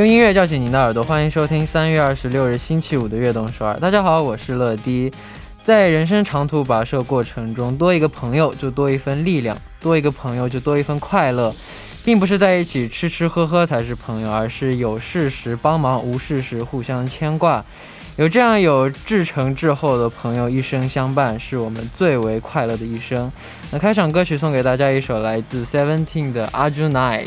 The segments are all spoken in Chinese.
用音乐叫醒您的耳朵，欢迎收听三月二十六日星期五的悦动首尔。大家好，我是乐迪。在人生长途跋涉过程中，多一个朋友就多一份力量，多一个朋友就多一份快乐，并不是在一起吃吃喝喝才是朋友，而是有事时帮忙，无事时互相牵挂。有这样有至诚至厚的朋友一生相伴，是我们最为快乐的一生。那开场歌曲送给大家一首来自 Seventeen 的《Are You Nice》。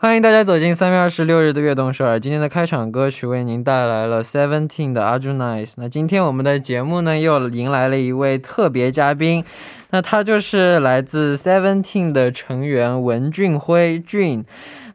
欢迎大家走进三月二十六日的悦动首尔。今天的开场歌曲为您带来了 Seventeen 的《a r j u n i c e》。那今天我们的节目呢，又迎来了一位特别嘉宾。那他就是来自 Seventeen 的成员文俊辉俊。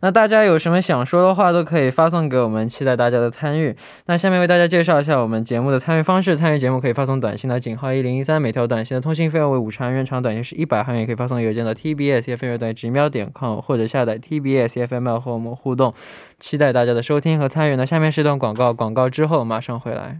那大家有什么想说的话，都可以发送给我们，期待大家的参与。那下面为大家介绍一下我们节目的参与方式：参与节目可以发送短信到井号一零一三，每条短信的通信费用为五十韩元，长短信是一百韩元。可以发送邮件到 tbsfm 乐队直瞄点 com，或者下载 tbsfm 和我们互动。期待大家的收听和参与。那下面是一段广告，广告之后马上回来。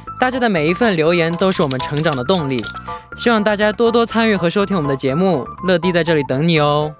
大家的每一份留言都是我们成长的动力，希望大家多多参与和收听我们的节目。乐迪在这里等你哦。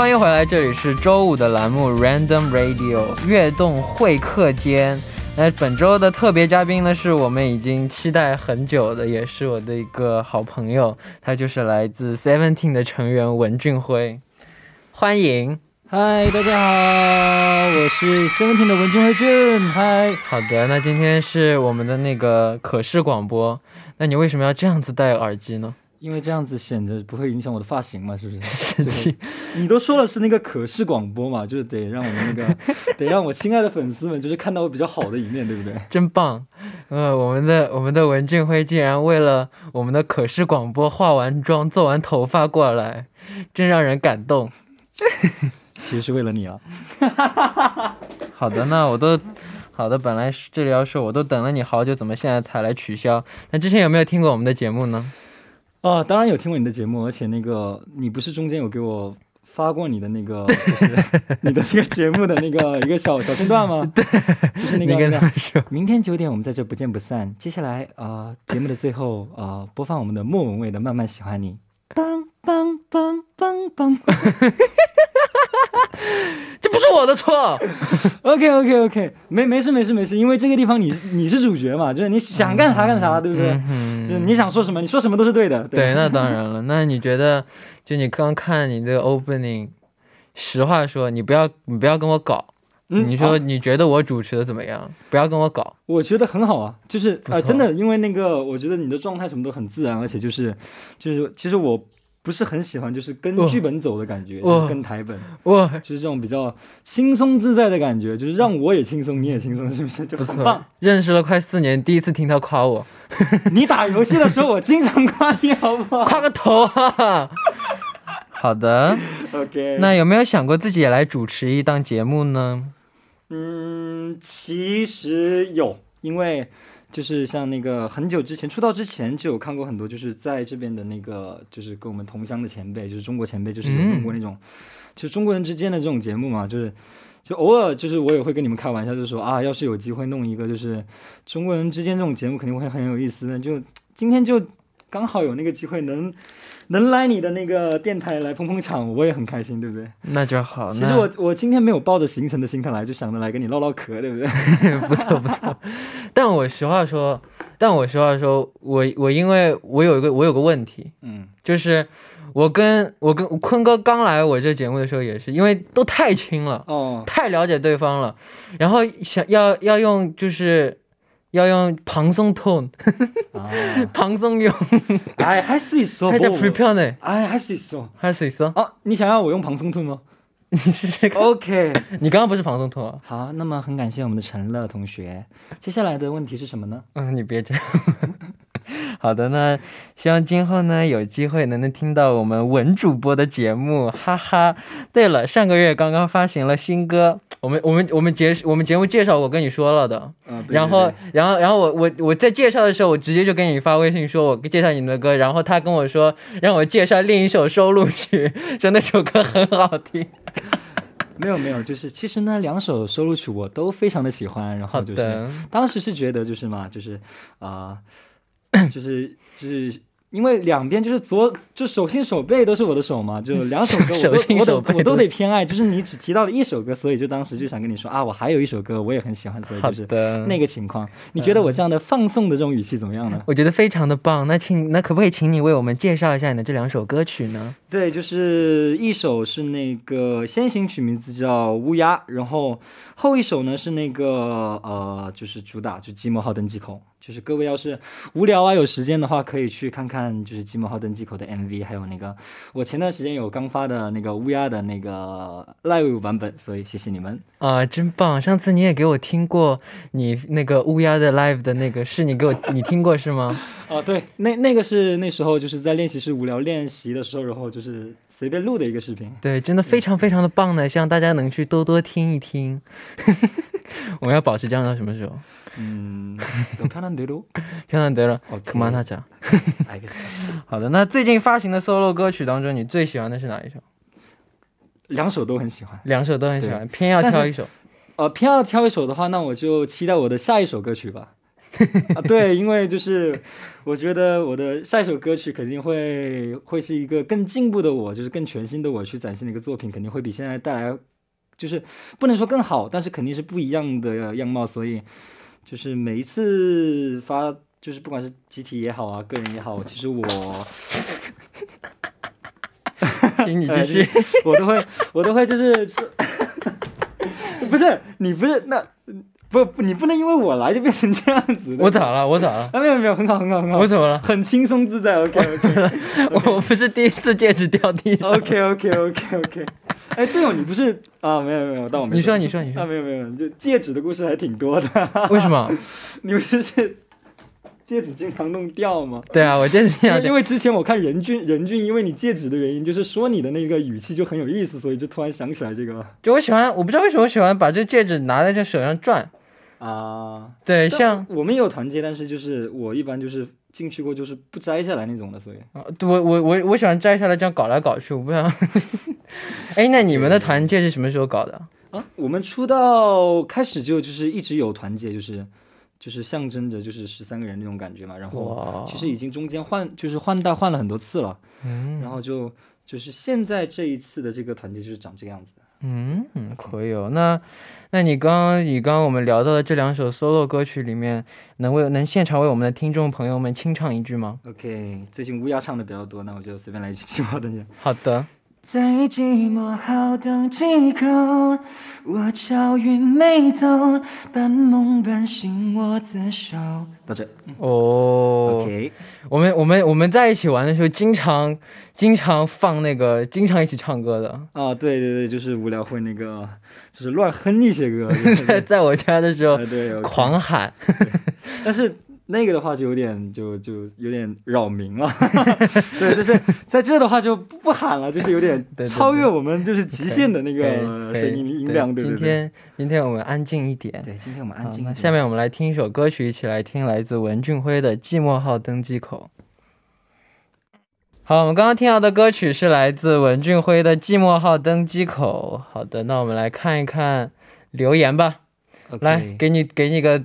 欢迎回来，这里是周五的栏目 Random Radio 悦动会客间。那本周的特别嘉宾呢，是我们已经期待很久的，也是我的一个好朋友，他就是来自 Seventeen 的成员文俊辉。欢迎，嗨，大家好，我是 Seventeen 的文俊辉俊。嗨，好的，那今天是我们的那个可视广播，那你为什么要这样子戴耳机呢？因为这样子显得不会影响我的发型嘛，是不是？生气？你都说了是那个可视广播嘛，就是得让我们那个，得让我亲爱的粉丝们就是看到我比较好的一面，对不对？真棒！呃，我们的我们的文俊辉竟然为了我们的可视广播化完妆、做完头发过来，真让人感动。其实是为了你啊！好的，那我都好的。本来这里要说我都等了你好久，怎么现在才来取消？那之前有没有听过我们的节目呢？啊，当然有听过你的节目，而且那个你不是中间有给我发过你的那个，就是 你的那个节目的那个一个小小片段吗？对，就是那个。明天九点我们在这不见不散。接下来啊，节目的最后啊，播放我们的莫文蔚的《慢慢喜欢你》。梆梆梆梆梆。这不是我的错。OK OK OK，没没事没事没事，因为这个地方你你是主角嘛，就是你想干啥干啥，对不对？嗯就是你想说什么，你说什么都是对的。对，那当然了。那你觉得，就你刚看你这个 opening，实话说，你不要你不要跟我搞。嗯你说你觉得我主持的怎么样？不要跟我搞。我觉得很好啊，就是啊，真的，因为那个，我觉得你的状态什么都很自然，而且就是就是其实我。不是很喜欢，就是跟剧本走的感觉，就是跟台本，哇，就是这种比较轻松自在的感觉，就是让我也轻松，你也轻松，是不是？就很棒。认识了快四年，第一次听他夸我。你打游戏的时候，我经常夸你，好不好？夸个头啊！好的，OK。那有没有想过自己也来主持一档节目呢？嗯，其实有，因为。就是像那个很久之前出道之前就有看过很多，就是在这边的那个就是跟我们同乡的前辈，就是中国前辈，就是有弄过那种，就中国人之间的这种节目嘛，就是就偶尔就是我也会跟你们开玩笑，就是说啊，要是有机会弄一个就是中国人之间这种节目，肯定会很有意思的。就今天就刚好有那个机会能能来你的那个电台来捧捧场，我也很开心，对不对？那就好。其实我我今天没有抱着行程的心态来，就想着来跟你唠唠嗑，对不对？不错不错。但我实话说，但我实话说，我我因为我有一个我有个问题，嗯，就是我跟我跟坤哥刚来我这节目的时候也是，因为都太亲了，哦，太了解对方了，然后想要要用就是。 要用방송 톤， 방송 용， 哎，할수있 어， 还叫 prepare 呢？哎，할수있 어， 할수있 어？ 哦，你想要我用방송 톤吗？你试试看。OK，你刚刚不是방송 톤？ 好，那么很感谢我们的陈乐同学。接下来的问题是什么呢？嗯，你别这样。 好的呢，希望今后呢有机会能能听到我们文主播的节目，哈哈。对了，上个月刚刚发行了新歌，我们我们我们节我们节目介绍我跟你说了的，嗯，然后然后然后我我我在介绍的时候，我直接就给你发微信说我介绍你们的歌，然后他跟我说让我介绍另一首收录曲，说那首歌很好听。没有没有，就是其实呢两首收录曲我都非常的喜欢，然后就是当时是觉得就是嘛，就是啊。就是就是，因为两边就是左就手心手背都是我的手嘛，就两首歌 我都我都我都得偏爱。就是你只提到了一首歌，所以就当时就想跟你说啊，我还有一首歌我也很喜欢，所以就是那个情况。你觉得我这样的放送的这种语气怎么样呢？我觉得非常的棒。那请那可不可以请你为我们介绍一下你的这两首歌曲呢？对，就是一首是那个先行曲，名字叫乌鸦，然后后一首呢是那个呃，就是主打就寂寞号登机口。就是各位要是无聊啊，有时间的话，可以去看看就是寂寞号登机口的 MV，还有那个我前段时间有刚发的那个乌鸦的那个 live 版本，所以谢谢你们啊，真棒！上次你也给我听过你那个乌鸦的 live 的那个，是你给我你听过是吗？哦，对，那那个是那时候就是在练习室无聊练习的时候，然后就是随便录的一个视频。对，真的非常非常的棒呢，希望大家能去多多听一听。我们要保持这样到什么时候？嗯，有漂亮得了，漂亮得了，可慢他讲。好的，那最近发行的 solo 歌曲当中，你最喜欢的是哪一首？两首都很喜欢，两首都很喜欢，偏要挑一首。呃，偏要挑一首的话，那我就期待我的下一首歌曲吧。啊，对，因为就是我觉得我的下一首歌曲肯定会会是一个更进步的我，就是更全新的我去展现的一个作品，肯定会比现在带来，就是不能说更好，但是肯定是不一样的样貌，所以。就是每一次发，就是不管是集体也好啊，个人也好，其实我，请你继续，我都会，我都会就是，不是你不是那不你不能因为我来就变成这样子。我咋了？我咋了？啊没有没有，很好很好很好。我怎么了？很轻松自在。OK OK，我不是第一次戒指掉地上。OK OK OK OK。哎，对哦，你不是啊？没有没有，但我没。你说你说你说啊？没有没有，就戒指的故事还挺多的。为什么？你不是戒指经常弄掉吗？对啊，我戒指掉。因为之前我看任俊任俊，因为你戒指的原因，就是说你的那个语气就很有意思，所以就突然想起来这个。就我喜欢，我不知道为什么我喜欢把这戒指拿在这手上转啊。对，像我们也有团结，但是就是我一般就是。进去过就是不摘下来那种的，所以啊，我我我我喜欢摘下来这样搞来搞去，我不想。哎，那你们的团建是什么时候搞的啊？我们出道开始就就是一直有团建，就是就是象征着就是十三个人那种感觉嘛。然后其实已经中间换就是换代换了很多次了，嗯，然后就就是现在这一次的这个团建就是长这个样子的。嗯，可以哦。那，那你刚刚以刚刚我们聊到的这两首 solo 歌曲里面，能为能现场为我们的听众朋友们清唱一句吗？OK，最近乌鸦唱的比较多，那我就随便来一句寂寞的。好的。在寂寞好等几口，我巧云没走，半梦半醒我自首。到这。哦。OK，我们我们我们在一起玩的时候，经常。经常放那个，经常一起唱歌的啊，对对对，就是无聊会那个，就是乱哼一些歌，在 在我家的时候，对，狂喊。但是那个的话就有点，就就有点扰民了。对，就是在这的话就不喊了，就是有点 超越我们就是极限的那个声音音量。对今天今天我们安静一点。对，今天我们安静。下面我们来听一首歌曲，一起来听来自文俊辉的《寂寞号登机口》。好，我们刚刚听到的歌曲是来自文俊辉的《寂寞号登机口》。好的，那我们来看一看留言吧。来，给你给你个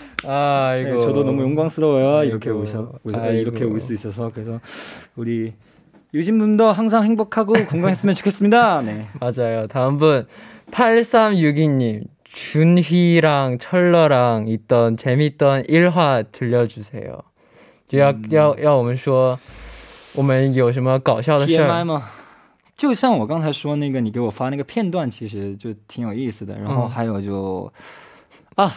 아, 네, 이거. 저도 너무 영광스러워요. 아이고. 이렇게 오셔, 오셔 아이고. 이렇게 올 수 있어서 그래서 우리 유진 분도 항상 행복하고 건강했으면 좋겠습니다. 네. 맞아요. 다음 분 8362님. 준휘랑 철러랑 있던 재밌던 일화 들려주세요. 就要嗯要要我们说我们有什么搞笑的事 TMI 儿？吗？就像我刚才说那个，你给我发那个片段，其实就挺有意思的。然后嗯还有就、啊，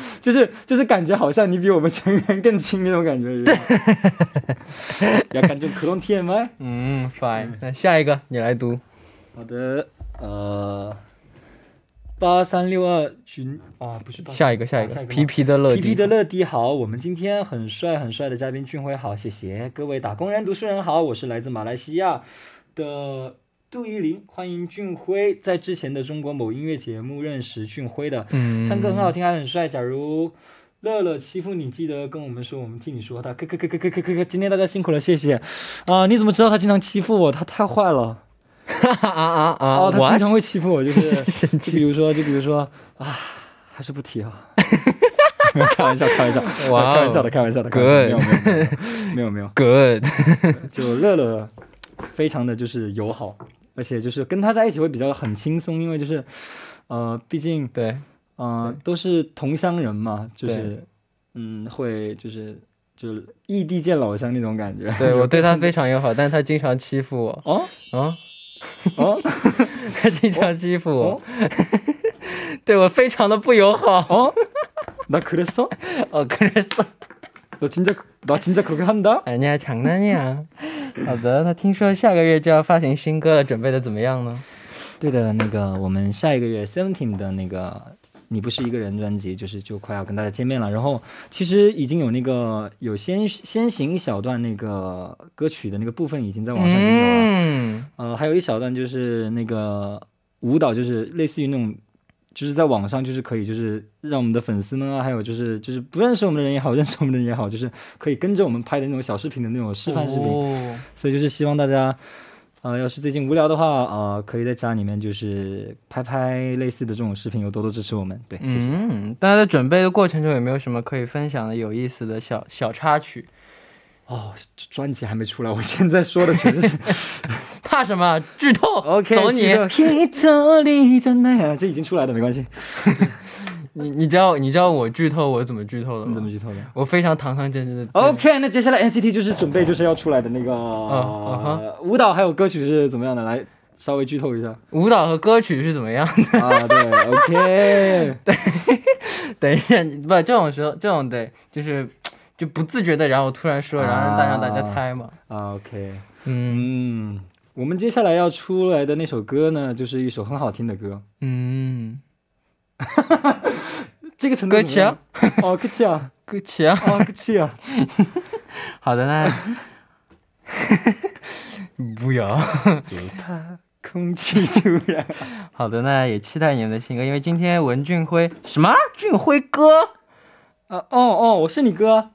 就是就是感觉好像你比我们成员更亲那种感觉，对，要感觉可动 TMI？嗯，fine。那下一个你来读，好的，呃，八三六二群。啊，不是下一个下一个。皮皮的乐皮皮的乐迪好，我们今天很帅很帅的嘉宾俊辉好，谢谢。各位打工人读书人好，我是来自马来西亚的。杜依林，欢迎俊辉，在之前的中国某音乐节目认识俊辉的，嗯，唱歌很好听还很帅，假如。乐乐欺负你，记得跟我们说，我们替你说他。可可可可可可可可，今天大家辛苦了，谢谢。啊，你怎么知道他经常欺负我？他太坏了。啊啊啊！哦，他经常会欺负我，就是比如说，就比如说啊，还是不提啊。开玩笑，开玩笑，开玩笑的，开玩笑的。Good，没有没有没有没有，Good，就乐乐非常的就是友好，而且就是跟他在一起会比较很轻松因为就是呃毕竟对嗯都是同乡人嘛就是嗯会就是就是异地见老乡那种感觉对我对他非常友好 但他经常欺负我哦哦哦他经常欺负我对我非常的不友好哦。那可能说哦可能说너 진짜 나 진짜 그렇게 한다? 人家强男呀。好的，那听说下个月就要发行新歌了，准备的怎么样呢？对的，那个我们下一个月 Seventeen 的那个《你不是一个人》专辑，就是就快要跟大家见面了。然后其实已经有那个有先先行一小段那个歌曲的那个部分已经在网上已经有了，嗯，呃，还有一小段就是那个舞蹈，就是类似于那种。 就是在网上，就是可以，就是让我们的粉丝们啊，还有就是就是不认识我们的人也好，认识我们的人也好，就是可以跟着我们拍的那种小视频的那种示范视频。哦所以就是希望大家，呃，要是最近无聊的话，呃，可以在家里面就是拍拍类似的这种视频，有多多支持我们。对，谢谢。嗯，大家在准备的过程中有没有什么可以分享的有意思的小小插曲？哦，专辑还没出来，我现在说的全是 怕什么？剧透 OK，走你 这已经出来的，没关系。你你知道你知道我剧透我怎么剧透的吗？你怎么剧透的我非常堂堂正正的。？OK，那接下来 NCT 就是准备就是要出来的那个、舞蹈还有歌曲是怎么样的？来稍微剧透一下舞蹈和歌曲是怎么样的？啊。对，OK，等一下，不这种时候这种对就是就不自觉的，然后突然说，然后让大让大家猜嘛。啊 OK，嗯嗯，我们接下来要出来的那首歌呢，就是一首很好听的歌。嗯，这个程度歌曲啊怎么样？哦，歌曲啊，歌曲啊。啊，歌曲啊，好的，呢不要。最怕空气突然。好的，呢也期待你们的新歌，因为今天文俊辉什么俊辉哥，啊，哦哦，我是你哥，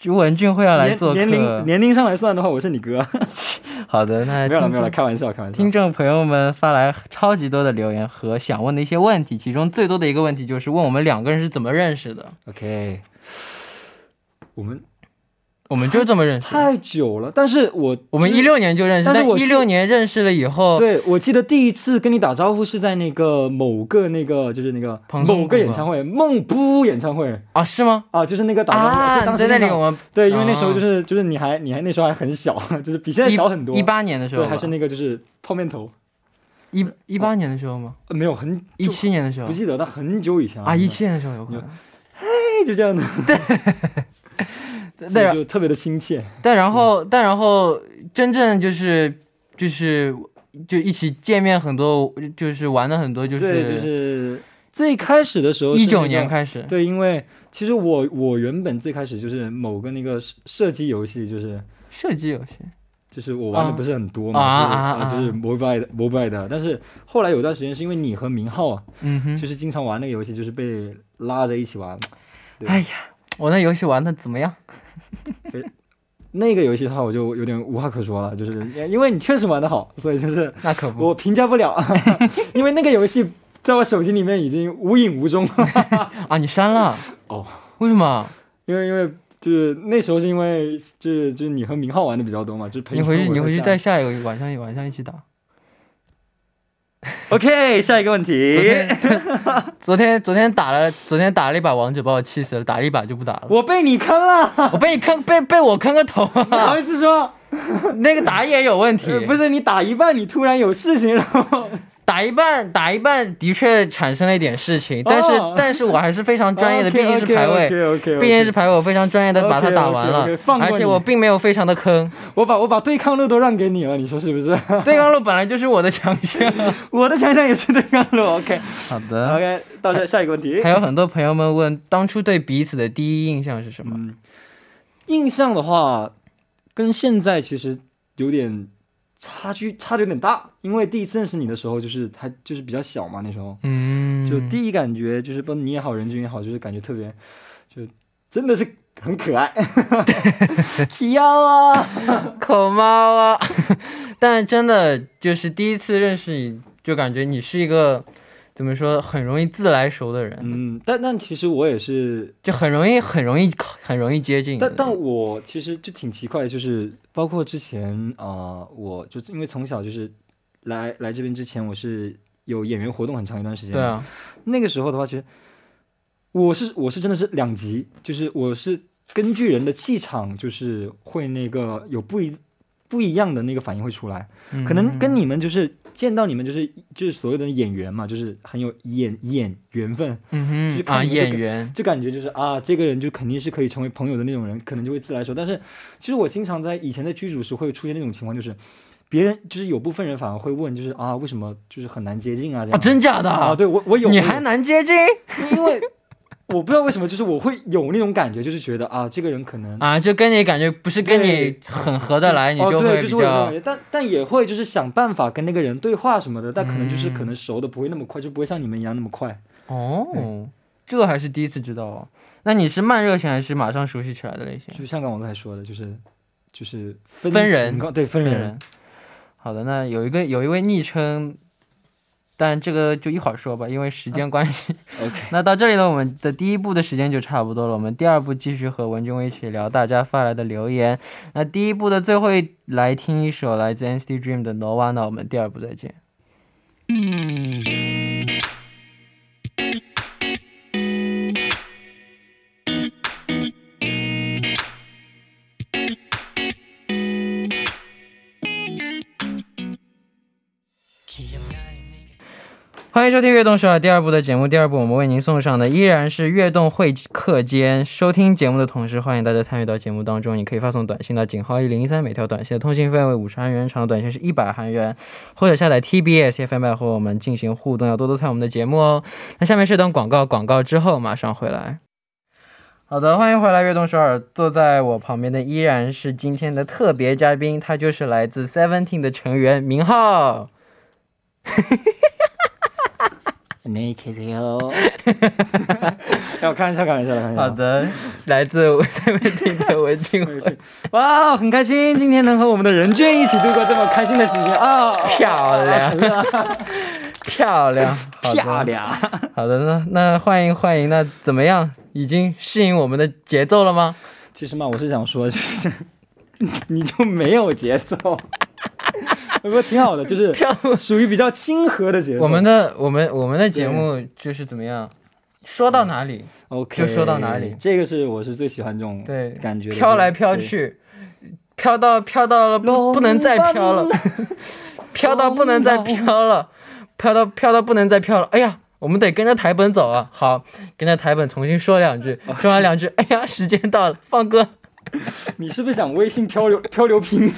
就文俊会要来做客。年年龄年龄上来算的话，我是你哥。好的，那 没有了没有了，开玩笑开玩笑。听众朋友们发来超级多的留言和想问的一些问题，其中最多的一个问题就是问我们两个人是怎么认识的。OK，我们我们就这么认识。太久了，但是我我们一六年就认识，但但是一六年认识了以后，对，我记得第一次跟你打招呼是在那个某个那个就是那个某个演唱会，梦不演唱会。啊，是吗？啊，就是那个打招呼，就啊，当时在那里我们对，因为那时候啊。就是就是你还你还那时候还很小，就是比现在小很多，一八年的时候对，还是那个就是泡面头，一一八年的时候吗？呃没有很一就七年的时候。不记得，但很久以前啊，一七年的时候有可能。哎 就这样的，对所以就特别的亲切。但然后，但然后，真正就是就是就一起见面很多，就是玩的很多，就对，是就是最开始的时候是一九年开始。对，因为其实我我原本最开始就是某个那个射射击游戏，就是射击游戏就是我玩的啊不是很多嘛，是啊啊啊就是 mobile mobile 的，但是后来有段时间是因为你和明浩啊，嗯哼，就是经常玩那个游戏，就是被拉着一起玩。对哎呀，我那游戏玩的怎么样？那个游戏的话，我就有点无话可说了，就是因为你确实玩的好，所以就是那可不，我评价不了，因为那个游戏在我手机里面已经无影无踪了。啊，你删了哦？为什么？因为因为就是那时候是因为就是就是你和明浩玩的比较多嘛，就是陪你回去，你回去再下一个晚上晚上一起打。OK，下一个问题。昨天昨天昨天打了，昨天打了一把王者，把我气死了，打了一把就不打了。我被你坑了，我被你坑，被被我坑个头不好啊！意思说，那个打野有问题，呃不是你打一半，你突然有事情，然后打一半，打一半的确产生了一点事情，但是、哦 但是我还是非常专业的，毕竟是排位毕竟是排位，我非常专业的把它打完了而且我并没有非常的坑，我把我把对抗路都让给你了，你说是不是？对抗路本来就是我的强项。我的强项也是对抗路。OK 好的，OK，到这下一个问题还。有很多朋友们问，当初对彼此的第一印象是什么？嗯，印象的话，跟现在其实有点差距，差的有点大。因为第一次认识你的时候，就是他就是比较小嘛，那时候。嗯，就第一感觉就是，不你也好，人君也好，就是感觉特别，就真的是很可爱，皮腰啊，口猫啊，但真的就是第一次认识你，就感觉你是一个怎么说，很容易自来熟的人，嗯，但但其实我也是就很容易很容易很容易接近但但我其实就挺奇怪的，就是包括之前啊、呃我就因为从小就是来来这边之前，我是有演员活动很长一段时间。对，啊，那个时候的话，其实我是我是真的是两极，就是我是根据人的气场，就是会那个有不一不一样的那个反应会出来，可能跟你们就是见到你们就是就是所谓的演员嘛，就是很有演演缘分，嗯哼啊演员，就感觉就是啊，这个人就肯定是可以成为朋友的那种人，可能就会自来熟。但是其实我经常在以前在剧组时会出现那种情况，就是别人就是有部分人反而会问，就是啊，为什么就是很难接近啊？这啊，样真假的？啊，对我我有你还难接近？因为我不知道为什么，就是我会有那种感觉，就是觉得啊，这个人可能。啊？就跟你感觉不是跟你很合得来，你就，对，会比就是会但但也会就是想办法跟那个人对话什么的，但可能就是嗯可能熟的不会那么快，就不会像你们一样那么快。哦，这还是第一次知道哦。那你是慢热型还是马上熟悉起来的类型？就像刚我刚才说的，就是就是分分人对分人分人。好的，那有一个有一位昵称，但这个就一会儿说吧，因为时间关系。OK，那到这里呢，我们的第一步的时间就差不多了。我们第二步继续和文君威一起聊大家发来的留言。那第一步的最后一来听一首来自 NCT Dream 的 Nova，那我们第二步再见。欢迎收听《悦动首尔》第二部的节目。第二部我们为您送上的依然是悦动会客间。收听节目的同时，欢迎大家参与到节目当中。你可以发送短信到井号一零一三，每条短信的通信费为五十韩元，长的短信是一百韩元，或者下载 TBS FM 和我们进行互动，要多多参与我们的节目哦。那下面是段广告，广告之后马上回来。好的，欢迎回来，悦动首尔。坐在我旁边的依然是今天的特别嘉宾，他就是来自 Seventeen 的成员明浩。안녕히계세요 让我看一下，看一下，看一下。好，的，来自 Seventeen 的文静回去。哇，很开心今天能和我们的任俊一起度过这么开心的时间啊！漂亮，漂亮，好的漂。亮。好的，那那欢迎欢迎，那怎么样？已经适应我们的节奏了吗？ 其实嘛，我是想说，就是你就没有节奏， 不过挺好的，就是 飘属于比较亲和的节目。我们的我们我们的节目就是怎么样，说到哪里 OK 就说到哪里。这个是我是最喜欢这种对感觉的，飘来飘去，飘到飘到了不不能再飘了，飘到不能再飘了，飘到飘到不能再飘了。哎呀，我们得跟着台本走啊！好，跟着台本重新说两句，说完两句，哎呀，时间到了，放歌，对。你是不是想微信漂流 漂流瓶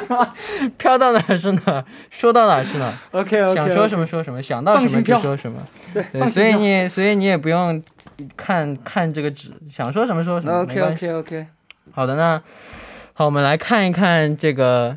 飘到哪儿是哪儿，说到哪儿是哪儿。？OK OK，想说什么说什么，想到什么就说什么。对，所以你所以你也不用看看这个纸，想说什么说什么。OK OK OK，好的呢，好，我们来看一看这个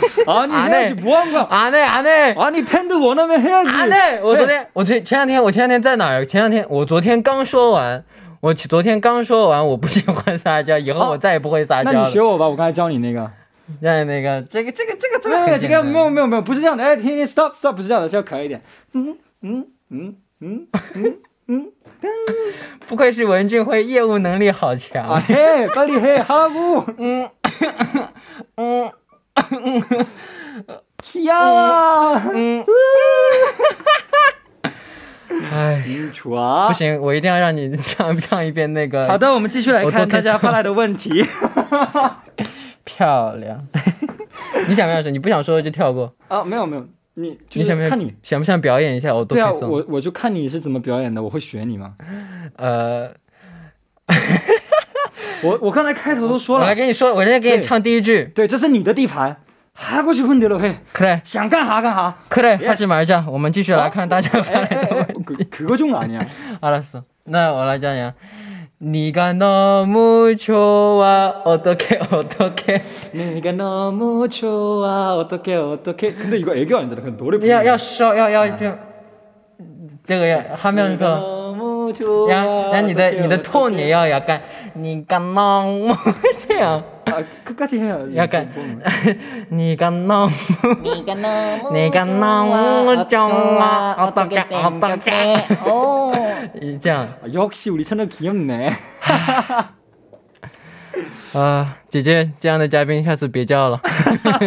아니 안 해야지 해. 뭐 한 거야? 안 해, 안 해. 아니 팬들 원하면 해야지. 啊，对，我昨天，我前前两天，我前两天在哪儿？前两天我昨天刚说完，我昨天刚说完，我不喜欢撒娇，以后我再也不会撒娇了。那你学我吧，我刚才教你那个。让那个这个这个这个这个没有没有，这个很简单没有没有没有，不是这样的。哎，听听，stop stop，不是这样的，是要可爱一点。嗯嗯嗯嗯嗯不愧是文俊辉，业务能力好强。 아 해, 빨리 해, 하라고. 嗯嗯 귀여워. 嗯，哎， 음, 좋아. 不行，我一定要让你唱唱一遍那个。好的，我们继续来我看大都可以唱家发来的问题。漂亮。你想不想说？你不想说就跳过。啊，没有没有，你就你想不想是看你。想不想表演一下？我都对啊可以，送。我我就看你是怎么表演的，我会学你吗？呃， 我我刚才开头都说了，我来给你说，我现在给你对唱第一句。对，这是你的地盘，하고싶은대로 해， 그래 想干啥干啥。 그래 Yes. 하지 말자. 我们继续来看大家发来的问 어? 그 그거 좀 아니야. 알았어. 나 원하자냐. 네가 너무 좋아. 어떻게 어떻게. 내가 너무 좋아, 어떻게 어떻게. 근데 이거 애교 아니잖아. 그냥 노래 부르는 要要 거야. 说要要这这个要 내가 하면서 너무 좋아. 야, 난니네톤이에요 약간 니가 너무 야 뭐 아, 끝까지 해요. 약간 뭐 니가 너무 니가 너무 니가 너무 좋아. 어떻게 어떻게. 오. 이제 아, 역시 우리 채널 귀엽네. 啊，姐姐这样的嘉宾下次别叫了，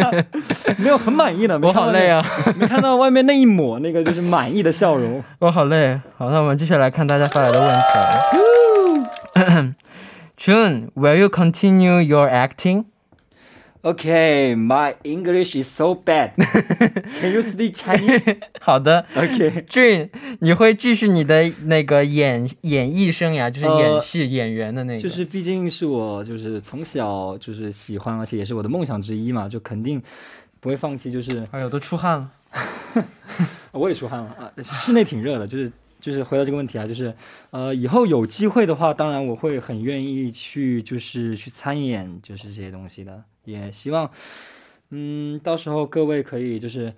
没有很满意的，没 我好累啊，没看到外面那一抹那个就是满意的笑容。我好累。好，那我们继续来看大家发来的问题啊。June, will you continue your acting? Okay, my English is so bad. Can you speak Chinese? 好的 Okay.，June，你会继续你的那个演演艺生涯，就是呃演戏、演员的那个。就是毕竟是我就是从小就是喜欢，而且也是我的梦想之一嘛，就肯定不会放弃。就是哎呦，都出汗了。我也出汗了啊，室内挺热的。就是就是回答这个问题啊，就是呃，以后有机会的话，当然我会很愿意去就是去参演就是这些东西的，也希望嗯，到时候各位可以就是。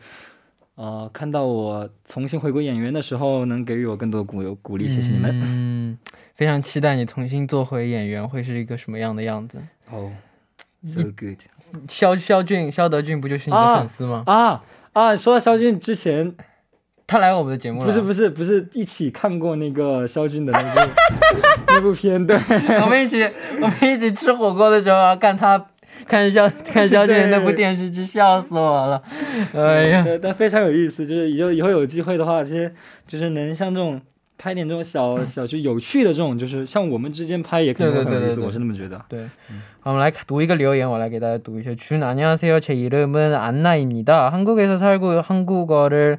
呃，看到我重新回归演员的时候，能给予我更多鼓鼓励，谢谢你们。嗯，非常期待你重新做回演员会是一个什么样的样子。哦、s o good。肖肖俊、肖德俊不就是你的啊粉丝吗？啊啊！说到肖俊之前，他来我们的节目了。不是不是不是一起看过那个肖俊的那部那部片，对，我们一起，我们一起吃火锅的时候啊，看他看肖看肖俊的那部电视剧，笑死我了。哎呀，对，但非常有意思，就是以后以后有机会的话，其实就是能像这种拍点这种小小就有趣的这种，就是像我们之间拍也可能会很有意思，对对对对对我是那么觉得。对，好，我们来读一个留言，我来给大家读一下。준 안녕하세요. 제 이름은 안나입니다. 한국에서 살고 한국어를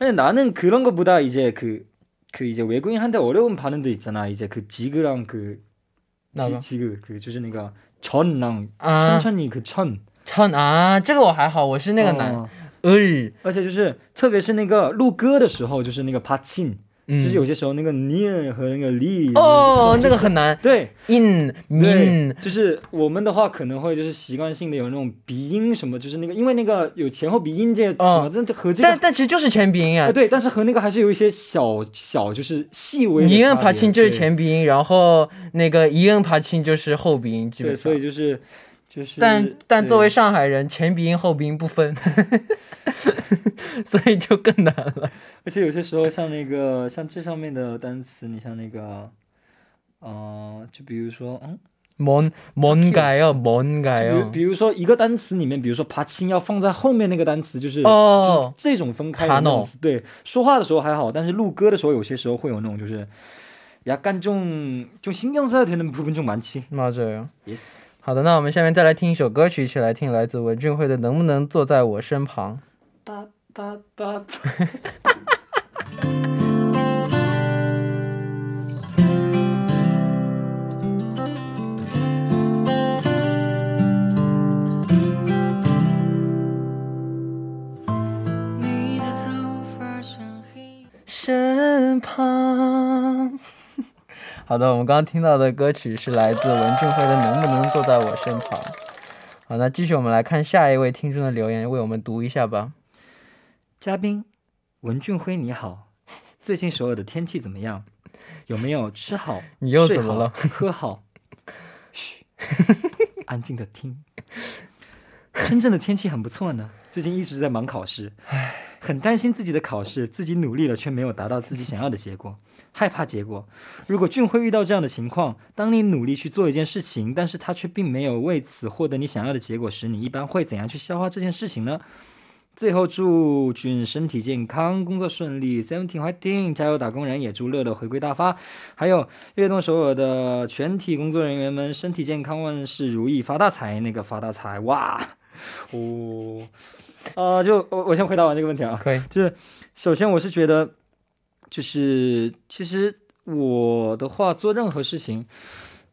근데 나는 그런 것보다 이제 그, 그 이제 외국인한테 어려운 발음도 있잖아. 이제 그 지그랑 그 나가? 지, 지그 그就是那个 전랑 啊， 천천히 그 천. 唱啊，这个我还好，我是那个男哦儿，而且就是特别是那个录歌的时候，就是那个帕钦，嗯 就是有些时候那个尼尔和那个利哦，那个很难。对。，in 对 min，就是我们的话可能会就是习惯性的有那种鼻音什么，就是那个因为那个有前后鼻音这些词嘛，哦但这和这个但但其实就是前鼻音啊。啊，对，但是和那个还是有一些小小就是细微的尼恩差别爬钦就是前鼻音，然后那个伊恩爬钦就是后鼻音，基对，本上。所以。就是就是，但但对作为上海人，前鼻音后鼻音不分，所以就更难了。而且有些时候像那个像这上面的单词，你像那个，呃，就比如说，嗯， 뭔 뭔가요? 就比如 뭔가요? 比如说一个单词里面，比如说爬青要放在后面那个单词，就是哦就是这种分开的爬那种 no 词。对，说话的时候还好，但是录歌的时候有些时候会有那种就是。약간좀좀신경써야되는부분좀많지 맞아요. Yes. 好的，那我们下面再来听一首歌曲，一起来听来自文俊辉的《能不能坐在我身旁》。哒哒哒。好的，我们刚刚听到的歌曲是来自文俊辉的《能不能坐在我身旁》。好，那继续我们来看下一位听众的留言，为我们读一下吧。嘉宾文俊辉你好，最近所有的天气怎么样？有没有吃好？你又怎么了？喝好？嘘，安静的听。深圳的天气很不错呢，最近一直在忙考试，很担心自己的考试，自己努力了却没有达到自己想要的结果，害怕结果。如果俊辉遇到这样的情况，当你努力去做一件事情，但是他却并没有为此获得你想要的结果时，你一般会怎样去消化这件事情呢？最后祝俊身体健康，工作顺利，Seventeen Fighting，加油打工人，也祝乐乐回归大发。还有悦动首尔的全体工作人员们身体健康，万事如意，发大财！那个发大财，哇，哦，呃，就我我先回答完这个问题啊，可以，就是首先我是觉得，就是其实我的话做任何事情，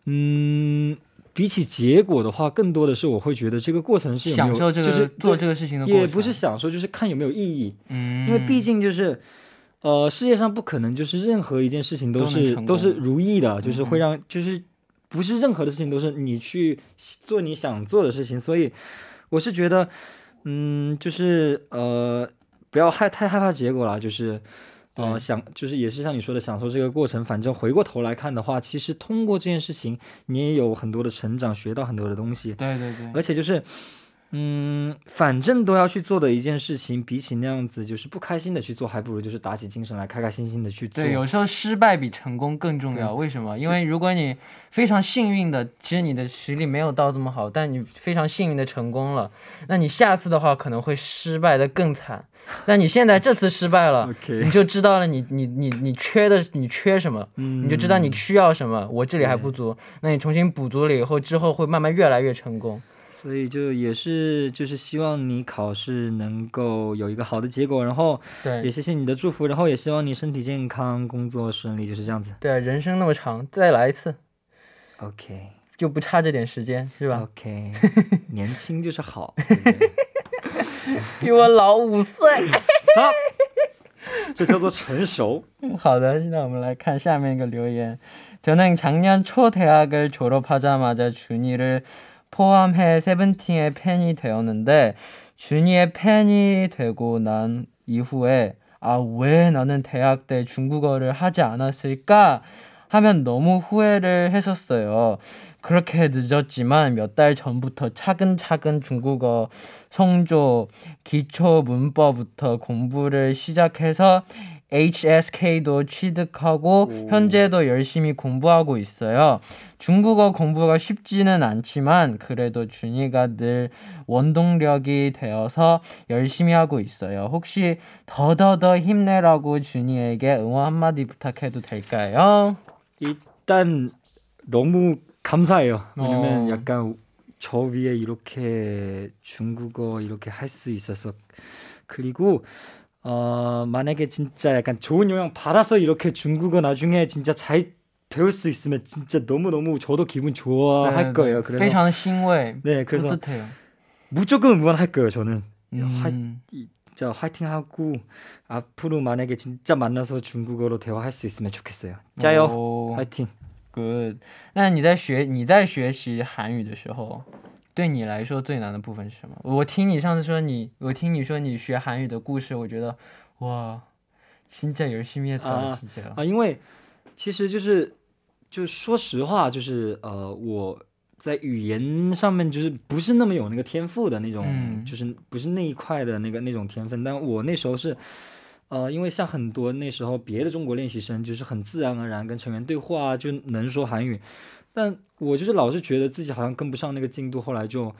嗯，比起结果的话，更多的是我会觉得这个过程是有没有享受这个、就是做这个事情的过程，也不是享受，就是看有没有意义。嗯，因为毕竟就是，呃，世界上不可能就是任何一件事情都是都是如意的，就是会嗯让就是不是任何的事情都是你去做你想做的事情，所以我是觉得，嗯，就是呃，不要害太害怕结果了，就是。呃，对想就是也是像你说的，享受这个过程。反正回过头来看的话，其实通过这件事情，你也有很多的成长，学到很多的东西。对对对，而且就是，嗯，反正都要去做的一件事情，比起那样子就是不开心的去做，还不如就是打起精神来，开开心心的去做。对，有时候失败比成功更重要。为什么？因为如果你非常幸运的，其实你的实力没有到这么好，但你非常幸运的成功了，那你下次的话可能会失败的更惨。那你现在这次失败了你就知道了你你你你缺的你缺什么，嗯你就知道你需要什么。我这里还不足，那你重新补足了以后，之后会慢慢越来越成功。所以就也是就是希望你考试能够有一个好的结果，然后也对谢谢你的祝福，然后也希望你身体健康，工作顺利，就是这样子。对，人生那么长，再来一次 OK 就不差这点时间，是吧？ OK，年轻就是好。对不对比我老五岁。 Stop，这叫做成熟。好的，那我们来看下面一个留言。저는작년초대학을졸업하자마자준이를 포함해 세븐틴의 팬이 되었는데 준이의 팬이 되고 난 이후에 아 왜 나는 대학 때 중국어를 하지 않았을까 하면 너무 후회를 했었어요. 그렇게 늦었지만 몇 달 전부터 차근차근 중국어 성조, 기초 문법부터 공부를 시작해서 HSK도 취득하고 오. 현재도 열심히 공부하고 있어요. 중국어 공부가 쉽지는 않지만 그래도 준이가 늘 원동력이 되어서 열심히 하고 있어요. 혹시 더더더 힘내라고 준이에게 응원 한마디 부탁해도 될까요? 일단 너무 감사해요. 왜냐면 어. 약간 저 위에 이렇게 중국어 이렇게 할 수 있어서 그리고 어 만약에 진짜 약간 좋은 영향 받아서 이렇게 중국어 나중에 진짜 잘 배울 수 있으면 진짜 너무 너무 저도 기분 对 좋아할 对 거예요. 非 그래서 常的欣慰 네 그래서 뿌듯해요 무조건 응원할 거예요. 저는 화, 음. 진짜 화이팅하고 앞으로 만약에 진짜 만나서 중국어로 대화할 수 있으면 좋겠어요. 짜요, 哦 화이팅. Good。那你在学你在学习韩语的时候， 对你来说最难的部分是什么？我听你上次说你，我听你说你学韩语的故事，我觉得哇，진짜열심히했다 啊 진짜。 啊，因为其实就是就说实话，就是呃，我在语言上面就是不是那么有那个天赋的那种，嗯就是不是那一块的那个那种天分。但我那时候是，呃，因为像很多那时候别的中国练习生，就是很自然而然跟成员对话就能说韩语， 但我就是老是觉得自己好像跟不上那个进度，后来就。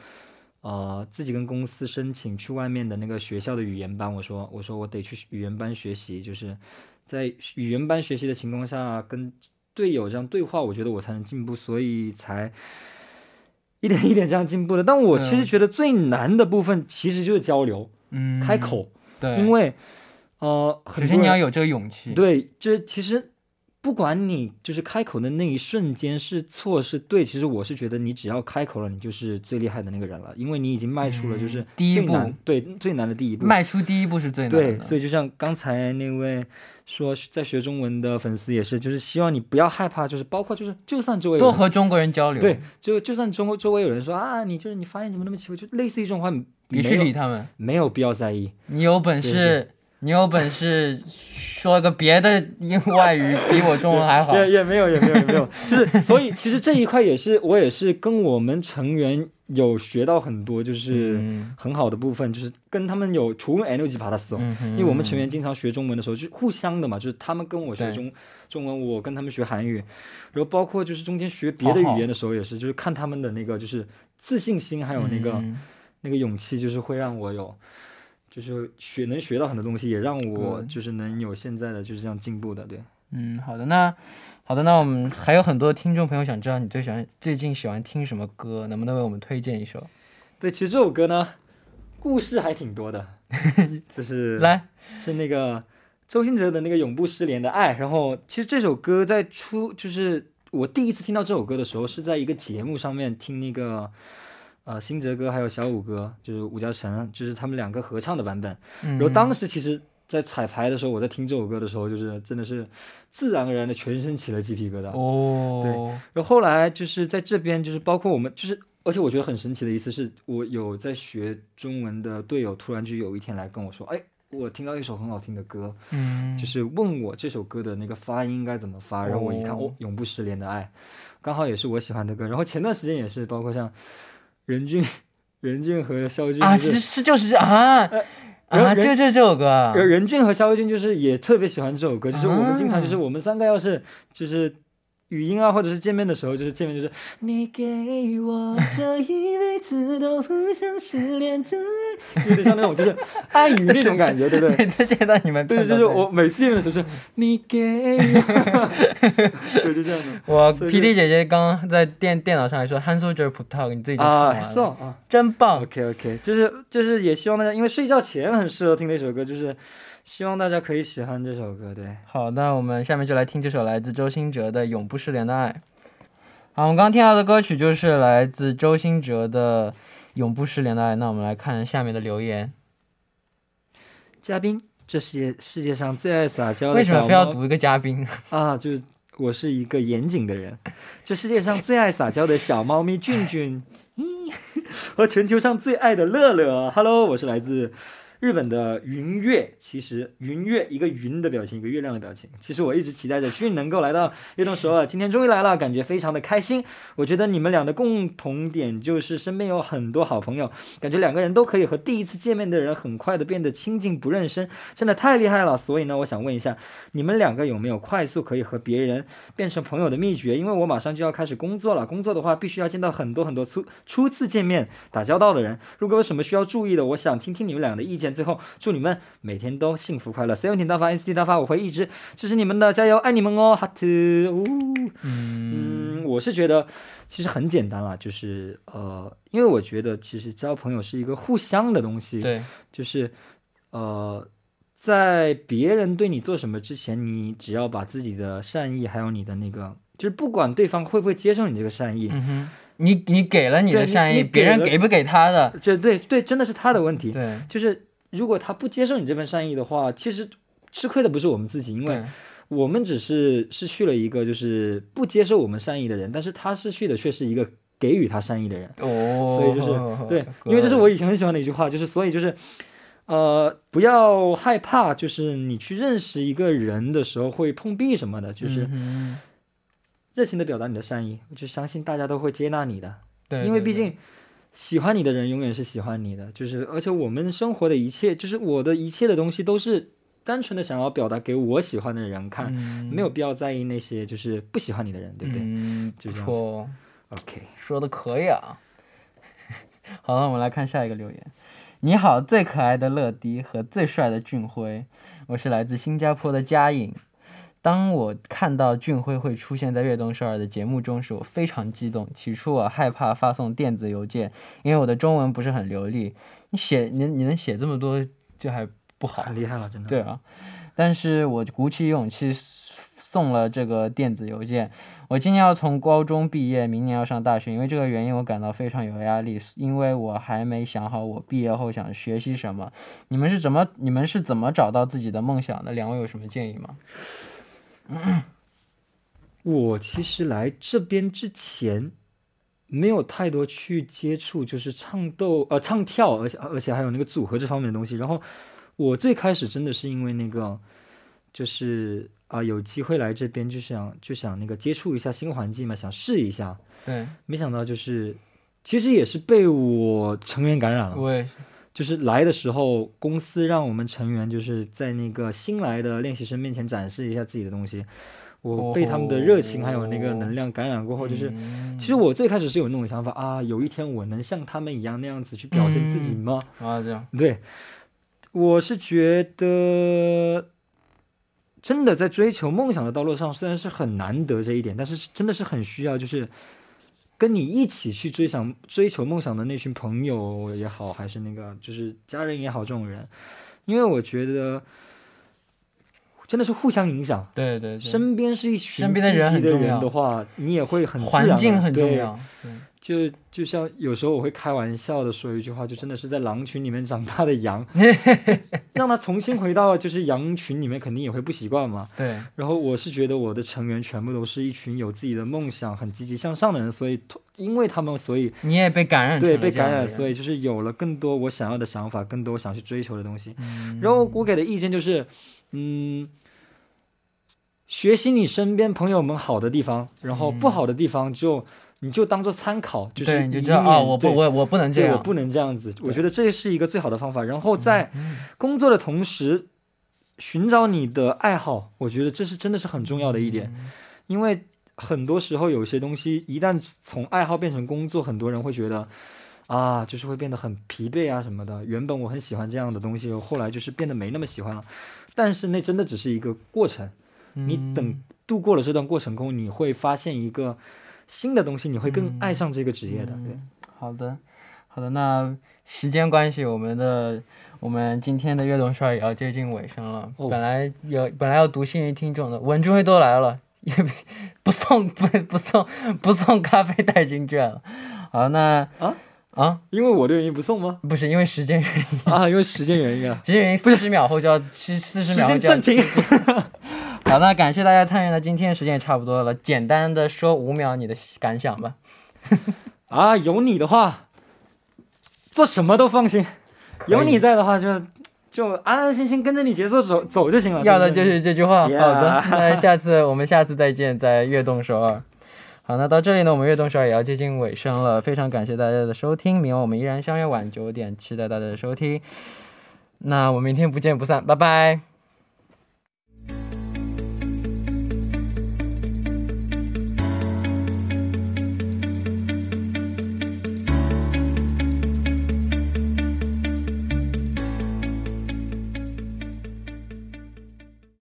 呃，自己跟公司申请去外面的那个学校的语言班，我说我说我得去语言班学习，就是在语言班学习的情况下，跟队友这样对话，我觉得我才能进步，所以才一点一点这样进步的。但我其实嗯觉得最难的部分其实就是交流、嗯，开口，对，因为呃，首很多人先你要有这个勇气。对，这其实不管你就是开口的那一瞬间是错是对，其实我是觉得你只要开口了，你就是最厉害的那个人了，因为你已经迈出了就是嗯第一步对最难的第一步。迈出第一步是最难的对，所以就像刚才那位说在学中文的粉丝也是，就是希望你不要害怕，就是包括就是就算周围多和中国人交流，对，，就就算中国周围有人说啊，你就是你发音怎么那么奇怪，就类似于这种话，你别去理他们。没有必要在意。你有本对事，你有本事说个别的英外语比我中文还好。也也没有也没有没有。是所以其实这一块也是我也是跟我们成员有学到很多就是很好的部分就是跟他们有除了 m 级把它死因为我们成员经常学中文的时候就互相的嘛就是他们跟我学中中文我跟他们学韩语然后包括就是中间学别的语言的时候也是就是看他们的那个就是自信心还有那个那个勇气就是会让我有就是学能学到很多东西，也让我就是能有现在的就是这样进步的，对。嗯，好的，那好的，那我们还有很多听众朋友想知道你最喜欢最近喜欢听什么歌，能不能为我们推荐一首？对，其实这首歌呢，故事还挺多的，就是来，是那个周兴哲的那个《永不失联的爱》。然后，其实这首歌在出，就是我第一次听到这首歌的时候，是在一个节目上面听那个呃新哲哥还有小五哥，就是吴嘉诚，就是他们两个合唱的版本。然然后当时其实，在彩排的时候，我在听这首歌的时候，就是真的是自然而然的全身起了鸡皮疙瘩。哦，然后后来就是在这边，就是包括我们，就是而且我觉得很神奇的一次是，我有在学中文的队友，突然就有一天来跟我说，哎，我听到一首很好听的歌，嗯，就是问我这首歌的那个发音应该怎么发，然后我一看，哦哦，永不失联的爱，刚好也是我喜欢的歌。然后前段时间也是，包括像任俊、任俊和肖俊啊，就是是是就是啊啊，然后人就就这首歌啊，任任俊和肖俊就是也特别喜欢这首歌，就是我们经常就是啊。我们三个要是就是语音啊，或者是见面的时候，就是见面就是你给我这一辈子都不想失联的，有点像那种就是 暗语那种感觉，对不对？在见到你们，对，就是我每次见面的时候是你给我，对，就这样的。我 PD 姐姐刚刚在电电脑上还说 h a n s o j e r put talk，你自己啊，送啊，真棒。OK OK，就是就是也希望大家，因为睡觉前很适合听那首歌，就是。希望大家可以喜欢这首歌，对。好，那我们下面就来听这首来自周兴哲的《永不失联的爱》。好，我们刚刚听到的歌曲就是来自周兴哲的《永不失联的爱》。那我们来看下面的留言，嘉宾，这世界世界上最爱撒娇的为什么非要读一个嘉宾？啊？就是我是一个严谨的人，这世界上最爱撒娇的小猫咪俊俊，咦和全球上最爱的乐乐。Hello，我是来自日本的云月。其实云月一个云的表情，一个月亮的表情。其实我一直期待着俊能够来到悦动首尔，今天终于来了，感觉非常的开心。我觉得你们俩的共同点就是身边有很多好朋友，感觉两个人都可以和第一次见面的人很快的变得亲近不认生，真的太厉害了。所以呢，我想问一下，你们两个有没有快速可以和别人变成朋友的秘诀？因为我马上就要开始工作了，工作的话必须要见到很多很多初初次见面打交道的人。如果有什么需要注意的，我想听听你们俩的意见。前，最后祝你们每天都幸福快乐。Seventeen 大发，NCT 大发，我会一直支持你们的，加油，爱你们哦，哈特。呜嗯，我是觉得其实很简单啦，就是呃，因为我觉得其实交朋友是一个互相的东西，对，就是呃，在别人对你做什么之前，你只要把自己的善意，还有你的那个，就是不管对方会不会接受你这个善意，嗯哼，你你给了你的善意，别人给不给他的？这对对，真的是他的问题。对，就是如果他不接受你这份善意的话，其实吃亏的不是我们自己，因为，我们只是失去了一个就是不接受我们善意的人，但是他失去的却是一个给予他善意的人。哦，所以就是 对，因为这是我以前很喜欢的一句话，就是所以就是，呃，不要害怕，就是你去认识一个人的时候会碰壁什么的，就是热情的表达你的善意，我就相信大家都会接纳你的，对，对对因为毕竟喜欢你的人永远是喜欢你的，就是而且我们生活的一切，就是我的一切的东西都是单纯的想要表达给我喜欢的人看，嗯没有必要在意那些就是不喜欢你的人，对不对、嗯，就这样子错。o k 说的可以啊。好了，我们来看下一个留言。你好，最可爱的乐迪和最帅的俊辉，我是来自新加坡的佳颖。当我看到俊辉会出现在《悦动首尔》的节目中时，我非常激动。起初我害怕发送电子邮件，因为我的中文不是很流利。你写你你能写这么多，就还不好。很厉害了，真的。对啊，但是我鼓起勇气送了这个电子邮件。我今年要从高中毕业，明年要上大学，因为这个原因我感到非常有压力，因为我还没想好我毕业后想学习什么。你们是怎么你们是怎么找到自己的梦想的？两位有什么建议吗？我其实来这边之前，没有太多去接触，就是唱斗呃唱跳，而且而且还有那个组合这方面的东西。然后我最开始真的是因为那个，就是啊、有机会来这边就想就想那个接触一下新环境嘛，想试一下。对，没想到就是，其实也是被我成员感染了。我也是。就是来的时候，公司让我们成员就是在那个新来的练习生面前展示一下自己的东西。我被他们的热情还有那个能量感染过后，就是嗯其实我最开始是有那种想法啊，有一天我能像他们一样那样子去表现自己吗？啊，这样，对，我是觉得真的在追求梦想的道路上，虽然是很难得这一点，但是是真的是很需要，就是跟你一起去追想追求梦想的那群朋友也好，还是那个就是家人也好，这种人，因为我觉得真的是互相影响。对对对，身边是一群身边的人积极的人的话，你也会很环境很重要。对就就像有时候我会开玩笑的说一句话，就真的是在狼群里面长大的羊，让他重新回到就是羊群里面，肯定也会不习惯嘛。对，然后我是觉得我的成员全部都是一群有自己的梦想、很积极向上的人，所以因为他们，所以你也被感染对被感染，所以就是有了更多我想要的想法，更多我想去追求的东西。嗯然后我给的意见就是，嗯，学习你身边朋友们好的地方，然后不好的地方就、你就当做参考，就是，你知道啊，免我不我我不能这样，我不能这样子。我觉得这是一个最好的方法。然后嗯在工作的同时，寻找你的爱好，我觉得这是真的是很重要的一点，嗯因为很多时候有些东西一旦从爱好变成工作，很多人会觉得。啊，就是会变得很疲惫啊什么的。原本我很喜欢这样的东西，后来就是变得没那么喜欢了。但是那真的只是一个过程，你嗯等度过了这段过程后，你会发现一个新的东西，你会更爱上这个职业的。对，嗯好的，好的，那时间关系，我们的我们今天的悦动少也要接近尾声了。哦本来有本来要读幸运听众的，文俊辉都来了，也 不不送不不送不送咖啡代金券了。好，那啊啊，因为我的原因不送吗？不是因为时间原因，啊，因为时间原因啊。时间原因，四十秒后就要四四十秒后就要间暂停。好，那感谢大家参与，了今天时间也差不多了，简单的说五秒你的感想吧。啊，有你的话，做什么都放心。有你在的话就，就安安心心跟着你节奏走走就行了。要的就是这句话。Yeah 好的，那下次我们下次再见，在悦动首尔。好，那到这里呢，我们悦动首尔也要接近尾声了，非常感谢大家的收听，明晚我们依然相约晚九点，期待大家的收听。那我们明天不见不散，拜拜。